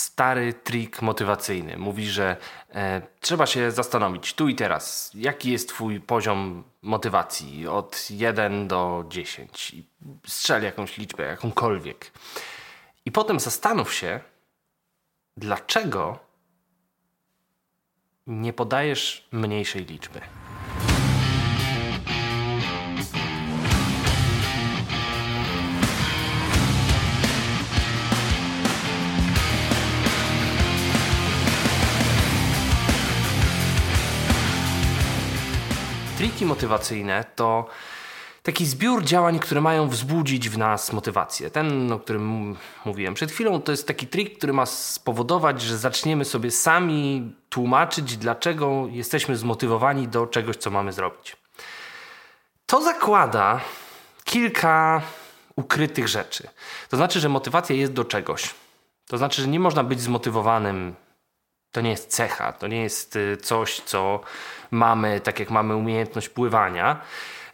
stary trik motywacyjny. Mówi, że e, trzeba się zastanowić tu i teraz, jaki jest Twój poziom motywacji od 1 do 10. I strzel jakąś liczbę, jakąkolwiek. I potem zastanów się, dlaczego nie podajesz mniejszej liczby. Motywacyjne to taki zbiór działań, które mają wzbudzić w nas motywację. Ten, o którym mówiłem przed chwilą, to jest taki trik, który ma spowodować, że zaczniemy sobie sami tłumaczyć, dlaczego jesteśmy zmotywowani do czegoś, co mamy zrobić. To zakłada kilka ukrytych rzeczy. To znaczy, że motywacja jest do czegoś. To znaczy, że nie można być zmotywowanym. To nie jest cecha, to nie jest y, coś, co mamy, tak jak mamy umiejętność pływania,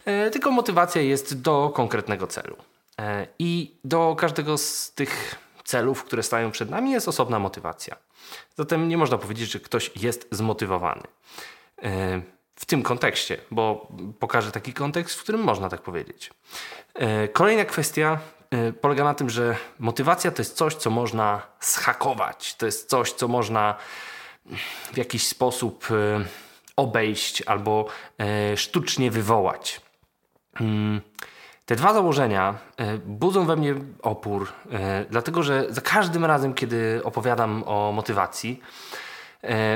e, tylko motywacja jest do konkretnego celu. E, I do każdego z tych celów, które stają przed nami, jest osobna motywacja. Zatem nie można powiedzieć, że ktoś jest zmotywowany. W tym kontekście, bo pokażę taki kontekst, w którym można tak powiedzieć. Kolejna kwestia polega na tym, że motywacja to jest coś, co można schakować. To jest coś, co można w jakiś sposób obejść albo e, sztucznie wywołać. Mm, te dwa założenia budzą we mnie opór, dlatego że za każdym razem, kiedy opowiadam o motywacji,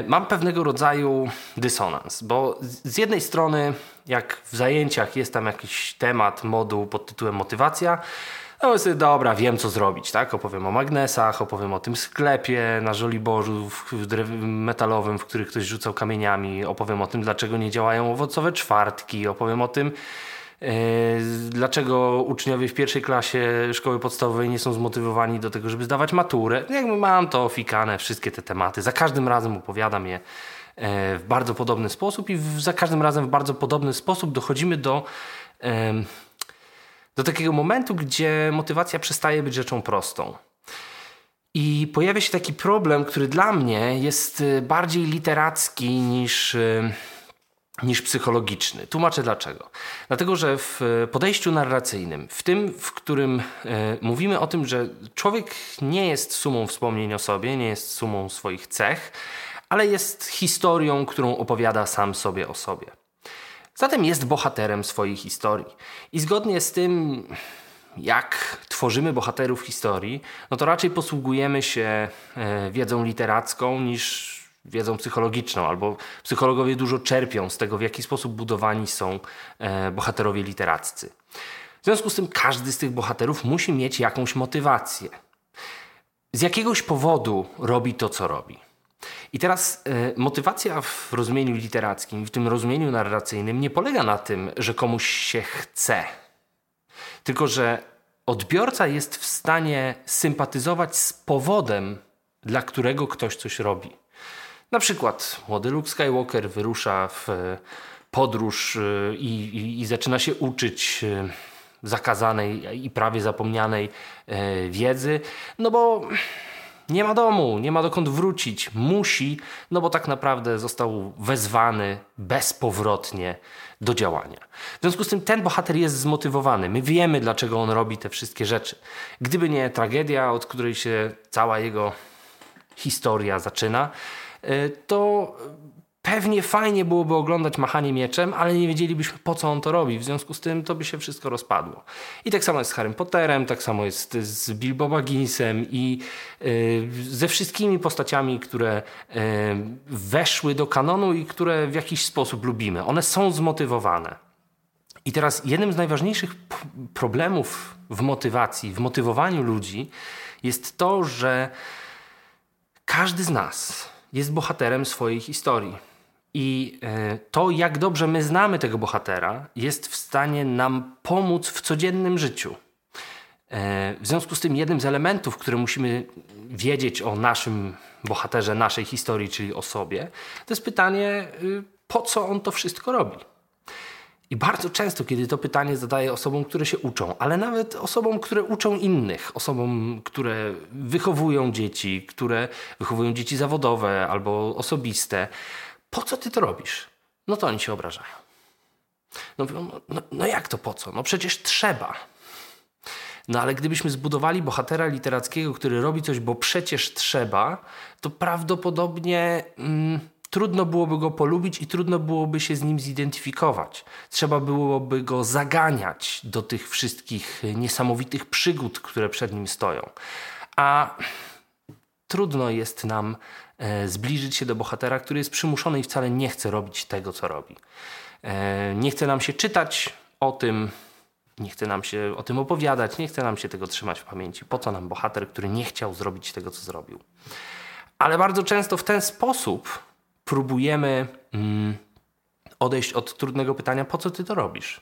mam pewnego rodzaju dysonans, bo z jednej strony, jak w zajęciach jest tam jakiś temat, moduł pod tytułem motywacja, no sobie, dobra, wiem co zrobić, tak? Opowiem o magnesach, opowiem o tym sklepie na Żoliborzu metalowym, w których ktoś rzucał kamieniami, opowiem o tym, dlaczego nie działają owocowe czwartki, opowiem o tym, yy, dlaczego uczniowie w pierwszej klasie szkoły podstawowej nie są zmotywowani do tego, żeby zdawać maturę. Jakby mam to ofikane, wszystkie te tematy. Za każdym razem opowiadam je e, w bardzo podobny sposób i w, za każdym razem w bardzo podobny sposób dochodzimy do do takiego momentu, gdzie motywacja przestaje być rzeczą prostą. I pojawia się taki problem, który dla mnie jest y, bardziej literacki niż, y, niż psychologiczny. Tłumaczę dlaczego. Dlatego, że w podejściu narracyjnym, w tym, w którym y, mówimy o tym, że człowiek nie jest sumą wspomnień o sobie, nie jest sumą swoich cech, ale jest historią, którą opowiada sam sobie o sobie. Zatem jest bohaterem swojej historii. I zgodnie z tym, jak tworzymy bohaterów historii, no to raczej posługujemy się e, wiedzą literacką niż wiedzą psychologiczną, albo psychologowie dużo czerpią z tego, w jaki sposób budowani są e, bohaterowie literaccy. W związku z tym każdy z tych bohaterów musi mieć jakąś motywację. Z jakiegoś powodu robi to, co robi. I teraz y, motywacja w rozumieniu literackim, w tym rozumieniu narracyjnym nie polega na tym, że komuś się chce, tylko że odbiorca jest w stanie sympatyzować z powodem, dla którego ktoś coś robi. Na przykład młody Luke Skywalker wyrusza w e, podróż e, i, i, i zaczyna się uczyć zakazanej i prawie zapomnianej wiedzy, no bo nie ma domu, nie ma dokąd wrócić, musi, no bo tak naprawdę został wezwany bezpowrotnie do działania. W związku z tym ten bohater jest zmotywowany. My wiemy, dlaczego on robi te wszystkie rzeczy. Gdyby nie tragedia, od której się cała jego historia zaczyna, y, to Pewnie fajnie byłoby oglądać machanie mieczem, ale nie wiedzielibyśmy po co on to robi. W związku z tym to by się wszystko rozpadło. I tak samo jest z Harrym Potterem, tak samo jest z Bilbo Bagginsem i yy, ze wszystkimi postaciami, które yy, weszły do kanonu i które w jakiś sposób lubimy. One są zmotywowane. I teraz jednym z najważniejszych problemów w motywacji, w motywowaniu ludzi jest to, że każdy z nas jest bohaterem swojej historii. I e, to, jak dobrze my znamy tego bohatera, jest w stanie nam pomóc w codziennym życiu. E, w związku z tym, jednym z elementów, które musimy wiedzieć o naszym bohaterze, naszej historii, czyli o sobie, to jest pytanie, y, po co on to wszystko robi. I bardzo często, kiedy to pytanie zadaję osobom, które się uczą, ale nawet osobom, które uczą innych, osobom, które wychowują dzieci, które wychowują dzieci zawodowe albo osobiste, po co ty to robisz? No to oni się obrażają. No, no, no jak to po co? No przecież trzeba. No ale gdybyśmy zbudowali bohatera literackiego, który robi coś, bo przecież trzeba, to prawdopodobnie mm, trudno byłoby go polubić i trudno byłoby się z nim zidentyfikować. Trzeba byłoby go zaganiać do tych wszystkich niesamowitych przygód, które przed nim stoją. A trudno jest nam e, zbliżyć się do bohatera, który jest przymuszony i wcale nie chce robić tego, co robi. E, nie chce nam się czytać o tym, nie chce nam się o tym opowiadać, nie chce nam się tego trzymać w pamięci. Po co nam bohater, który nie chciał zrobić tego, co zrobił? Ale bardzo często w ten sposób próbujemy mm, odejść od trudnego pytania, po co ty to robisz?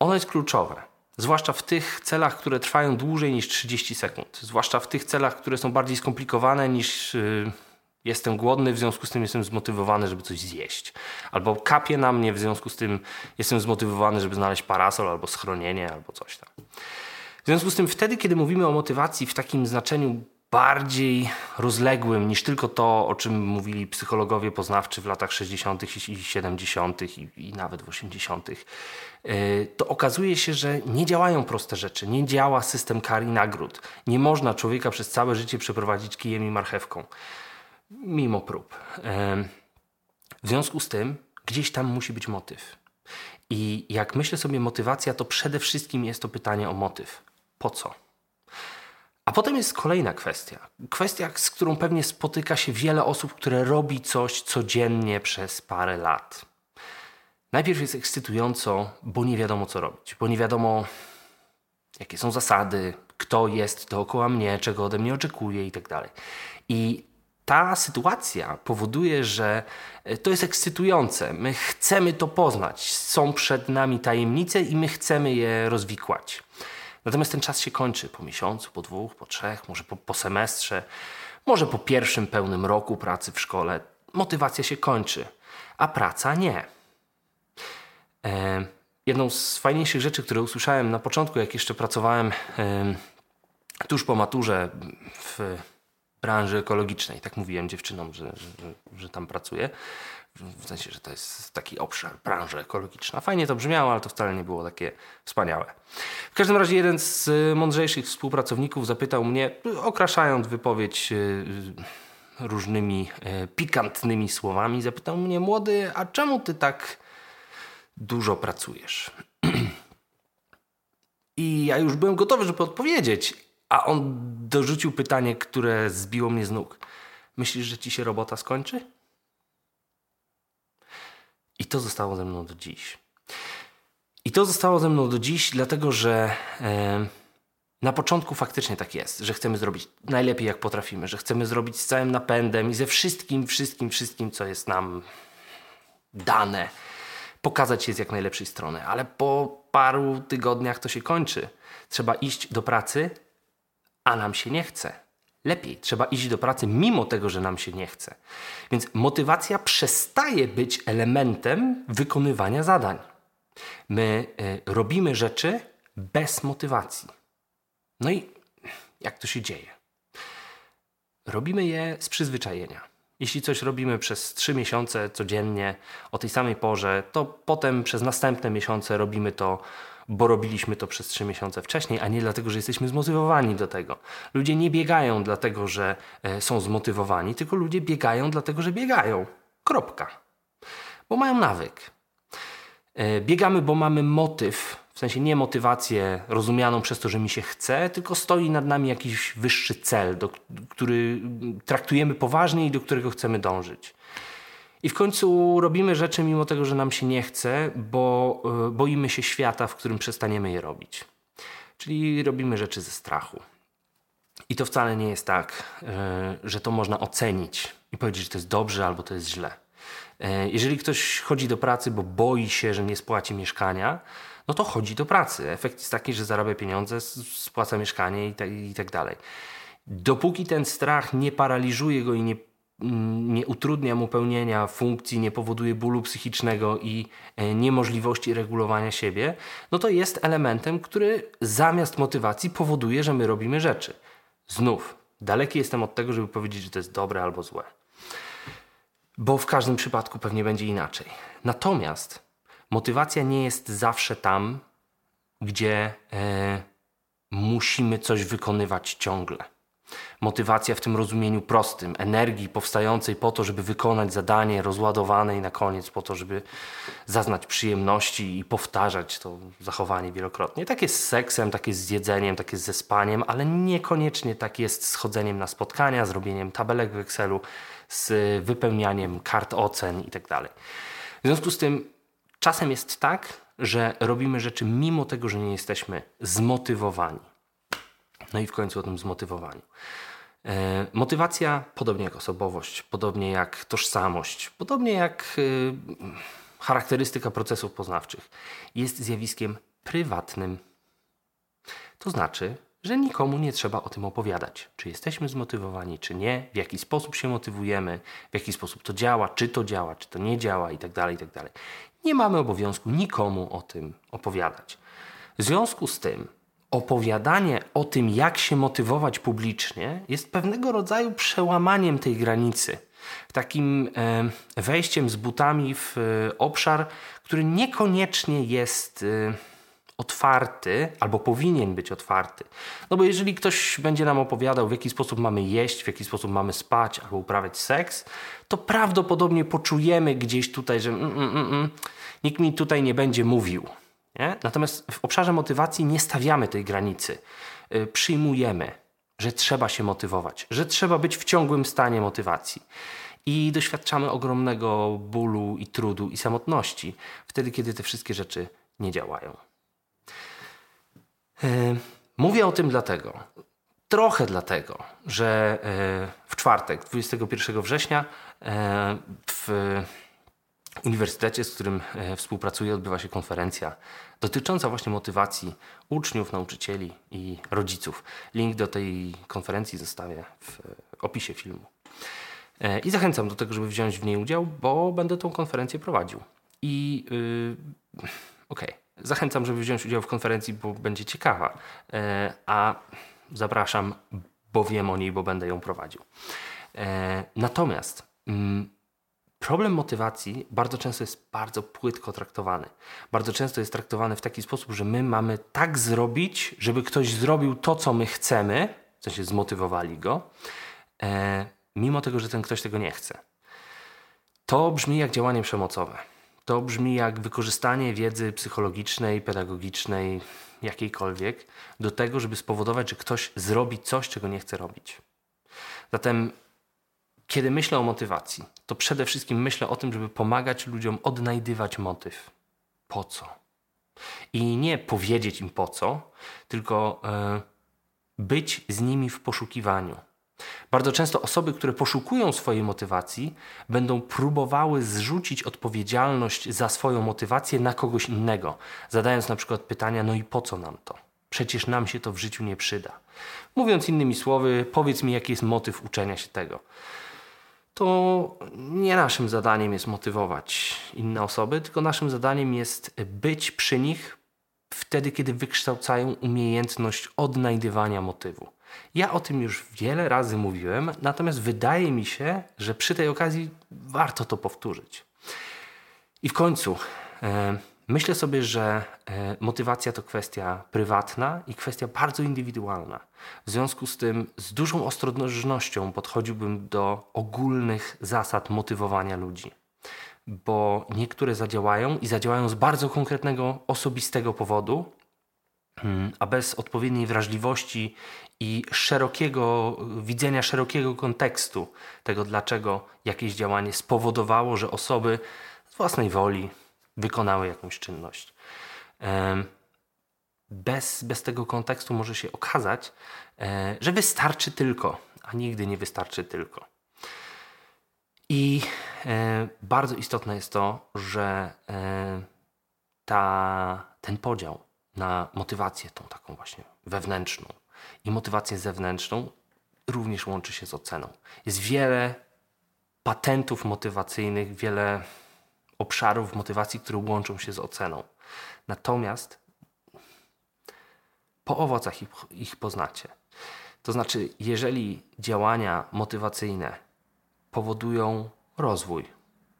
Ono jest kluczowe. Zwłaszcza w tych celach, które trwają dłużej niż 30 sekund. Zwłaszcza w tych celach, które są bardziej skomplikowane niż. Yy, Jestem głodny, w związku z tym jestem zmotywowany, żeby coś zjeść. Albo kapie na mnie, w związku z tym jestem zmotywowany, żeby znaleźć parasol albo schronienie, albo coś tam. W związku z tym, wtedy, kiedy mówimy o motywacji w takim znaczeniu bardziej rozległym niż tylko to, o czym mówili psychologowie poznawczy w latach 60. i 70. i, i nawet w 80., y, to okazuje się, że nie działają proste rzeczy. Nie działa system kar i nagród. Nie można człowieka przez całe życie przeprowadzić kijem i marchewką mimo prób. W związku z tym gdzieś tam musi być motyw. I jak myślę sobie motywacja, to przede wszystkim jest to pytanie o motyw. Po co? A potem jest kolejna kwestia. Kwestia, z którą pewnie spotyka się wiele osób, które robi coś codziennie przez parę lat. Najpierw jest ekscytująco, bo nie wiadomo co robić, bo nie wiadomo jakie są zasady, kto jest dookoła mnie, czego ode mnie oczekuje i tak. I ta sytuacja powoduje, że e, to jest ekscytujące. My chcemy to poznać. Są przed nami tajemnice i my chcemy je rozwikłać. Natomiast ten czas się kończy po miesiącu, po dwóch, po trzech, może po, po semestrze, może po pierwszym pełnym roku pracy w szkole. Motywacja się kończy, a praca nie. E, jedną z fajniejszych rzeczy, które usłyszałem na początku, jak jeszcze pracowałem e, tuż po maturze w branży ekologicznej. Tak mówiłem dziewczynom, że, że, że tam pracuję. W sensie, że to jest taki obszar, branża ekologiczna. Fajnie to brzmiało, ale to wcale nie było takie wspaniałe. W każdym razie jeden z mądrzejszych współpracowników zapytał mnie, okraszając wypowiedź y, różnymi y, pikantnymi słowami, zapytał mnie, młody, a czemu ty tak dużo pracujesz? I ja już byłem gotowy, żeby odpowiedzieć, a on dorzucił pytanie, które zbiło mnie z nóg. Myślisz, że ci się robota skończy? I to zostało ze mną do dziś. I to zostało ze mną do dziś, dlatego że e, na początku faktycznie tak jest, że chcemy zrobić najlepiej jak potrafimy, że chcemy zrobić z całym napędem i ze wszystkim, wszystkim, wszystkim, co jest nam dane, pokazać się z jak najlepszej strony. Ale po paru tygodniach to się kończy. Trzeba iść do pracy a nam się nie chce. Lepiej, trzeba iść do pracy mimo tego, że nam się nie chce. Więc motywacja przestaje być elementem wykonywania zadań. My y, robimy rzeczy bez motywacji. No i jak to się dzieje? Robimy je z przyzwyczajenia. Jeśli coś robimy przez trzy miesiące codziennie o tej samej porze, to potem przez następne miesiące robimy to bo robiliśmy to przez trzy miesiące wcześniej, a nie dlatego, że jesteśmy zmotywowani do tego. Ludzie nie biegają dlatego, że e, są zmotywowani, tylko ludzie biegają dlatego, że biegają. Kropka. Bo mają nawyk. E, biegamy, bo mamy motyw, w sensie nie motywację rozumianą przez to, że mi się chce, tylko stoi nad nami jakiś wyższy cel, do, który traktujemy poważnie i do którego chcemy dążyć. I w końcu robimy rzeczy mimo tego, że nam się nie chce, bo e, boimy się świata, w którym przestaniemy je robić. Czyli robimy rzeczy ze strachu. I to wcale nie jest tak, e, że to można ocenić i powiedzieć, że to jest dobrze albo to jest źle. E, jeżeli ktoś chodzi do pracy, bo boi się, że nie spłaci mieszkania, no to chodzi do pracy. Efekt jest taki, że zarabia pieniądze, spłaca mieszkanie i tak, i tak dalej. Dopóki ten strach nie paraliżuje go i nie nie utrudnia mu pełnienia funkcji, nie powoduje bólu psychicznego i e, niemożliwości regulowania siebie, no to jest elementem, który zamiast motywacji powoduje, że my robimy rzeczy. Znów, daleki jestem od tego, żeby powiedzieć, że to jest dobre albo złe. Bo w każdym przypadku pewnie będzie inaczej. Natomiast motywacja nie jest zawsze tam, gdzie e, musimy coś wykonywać ciągle. Motywacja w tym rozumieniu prostym, energii powstającej po to, żeby wykonać zadanie, rozładowanej na koniec po to, żeby zaznać przyjemności i powtarzać to zachowanie wielokrotnie. Tak jest z seksem, tak jest z jedzeniem, tak jest ze spaniem, ale niekoniecznie tak jest z chodzeniem na spotkania, z robieniem tabelek w Excelu, z wypełnianiem kart ocen itd. Tak w związku z tym czasem jest tak, że robimy rzeczy mimo tego, że nie jesteśmy zmotywowani. No i w końcu o tym zmotywowaniu. E, motywacja, podobnie jak osobowość, podobnie jak tożsamość, podobnie jak y, charakterystyka procesów poznawczych, jest zjawiskiem prywatnym. To znaczy, że nikomu nie trzeba o tym opowiadać, czy jesteśmy zmotywowani, czy nie, w jaki sposób się motywujemy, w jaki sposób to działa, czy to działa, czy to nie działa itd. Tak itd. Tak nie mamy obowiązku nikomu o tym opowiadać. W związku z tym opowiadanie o tym, jak się motywować publicznie, jest pewnego rodzaju przełamaniem tej granicy. Takim e, wejściem z butami w e, obszar, który niekoniecznie jest e, otwarty, albo powinien być otwarty. No bo jeżeli ktoś będzie nam opowiadał, w jaki sposób mamy jeść, w jaki sposób mamy spać, albo uprawiać seks, to prawdopodobnie poczujemy gdzieś tutaj, że mm, mm, mm, mm nikt mi tutaj nie będzie mówił. Nie? Natomiast w obszarze motywacji nie stawiamy tej granicy. Yy, przyjmujemy, że trzeba się motywować, że trzeba być w ciągłym stanie motywacji. I doświadczamy ogromnego bólu i trudu i samotności wtedy, kiedy te wszystkie rzeczy nie działają. Yy, mówię o tym dlatego, trochę dlatego, że yy, w czwartek, 21 września, w uniwersytecie, z którym e, współpracuję, odbywa się konferencja dotycząca właśnie motywacji uczniów, nauczycieli i rodziców. Link do tej konferencji zostawię w opisie filmu. E, I zachęcam do tego, żeby wziąć w niej udział, bo będę tą konferencję prowadził. I yy, okej, okay. zachęcam, żeby wziąć udział w konferencji, bo będzie ciekawa. A zapraszam, bo wiem o niej, bo będę ją prowadził. Natomiast yy, Problem motywacji bardzo często jest bardzo płytko traktowany. Bardzo często jest traktowany w taki sposób, że my mamy tak zrobić, żeby ktoś zrobił to, co my chcemy, w sensie zmotywowali go, e, mimo tego, że ten ktoś tego nie chce. To brzmi jak działanie przemocowe. To brzmi jak wykorzystanie wiedzy psychologicznej, pedagogicznej, jakiejkolwiek, do tego, żeby spowodować, że ktoś zrobi coś, czego nie chce robić. Zatem kiedy myślę o motywacji, to przede wszystkim myślę o tym, żeby pomagać ludziom odnajdywać motyw. Po co? I nie powiedzieć im po co, tylko e, być z nimi w poszukiwaniu. Bardzo często osoby, które poszukują swojej motywacji, będą próbowały zrzucić odpowiedzialność za swoją motywację na kogoś innego, zadając na przykład pytania: No i po co nam to? Przecież nam się to w życiu nie przyda. Mówiąc innymi słowy, powiedz mi, jaki jest motyw uczenia się tego to nie naszym zadaniem jest motywować inne osoby, tylko naszym zadaniem jest być przy nich wtedy, kiedy wykształcają umiejętność odnajdywania motywu. Ja o tym już wiele razy mówiłem, natomiast wydaje mi się, że przy tej okazji warto to powtórzyć. I w końcu. Myślę sobie, że e, motywacja to kwestia prywatna i kwestia bardzo indywidualna. W związku z tym z dużą ostrożnością podchodziłbym do ogólnych zasad motywowania ludzi, bo niektóre zadziałają i zadziałają z bardzo konkretnego, osobistego powodu, hmm, a bez odpowiedniej wrażliwości i szerokiego widzenia szerokiego kontekstu tego, dlaczego jakieś działanie spowodowało, że osoby z własnej woli wykonały jakąś czynność. Bez, bez tego kontekstu może się okazać, e, że wystarczy tylko, a nigdy nie wystarczy tylko. I e, bardzo istotne jest to, że e, ta, ten podział na motywację, tą taką właśnie wewnętrzną i motywację zewnętrzną również łączy się z oceną. Jest wiele patentów motywacyjnych, wiele obszarów motywacji, które łączą się z oceną. Natomiast po owocach ich, ich poznacie. To znaczy, jeżeli działania motywacyjne powodują rozwój,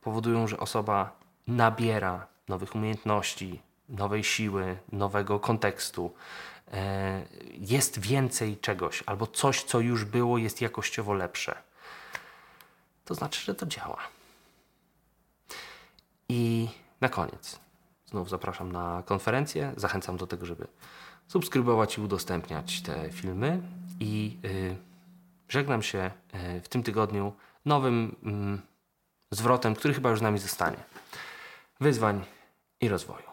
powodują, że osoba nabiera nowych umiejętności, nowej siły, nowego kontekstu, e, jest więcej czegoś, albo coś, co już było, jest jakościowo lepsze, to znaczy, że to działa. I na koniec, znów zapraszam na konferencję. Zachęcam do tego, żeby subskrybować i udostępniać te filmy. I yy, żegnam się yy, w tym tygodniu nowym yy, zwrotem, który chyba już z nami zostanie. Wyzwań i rozwoju.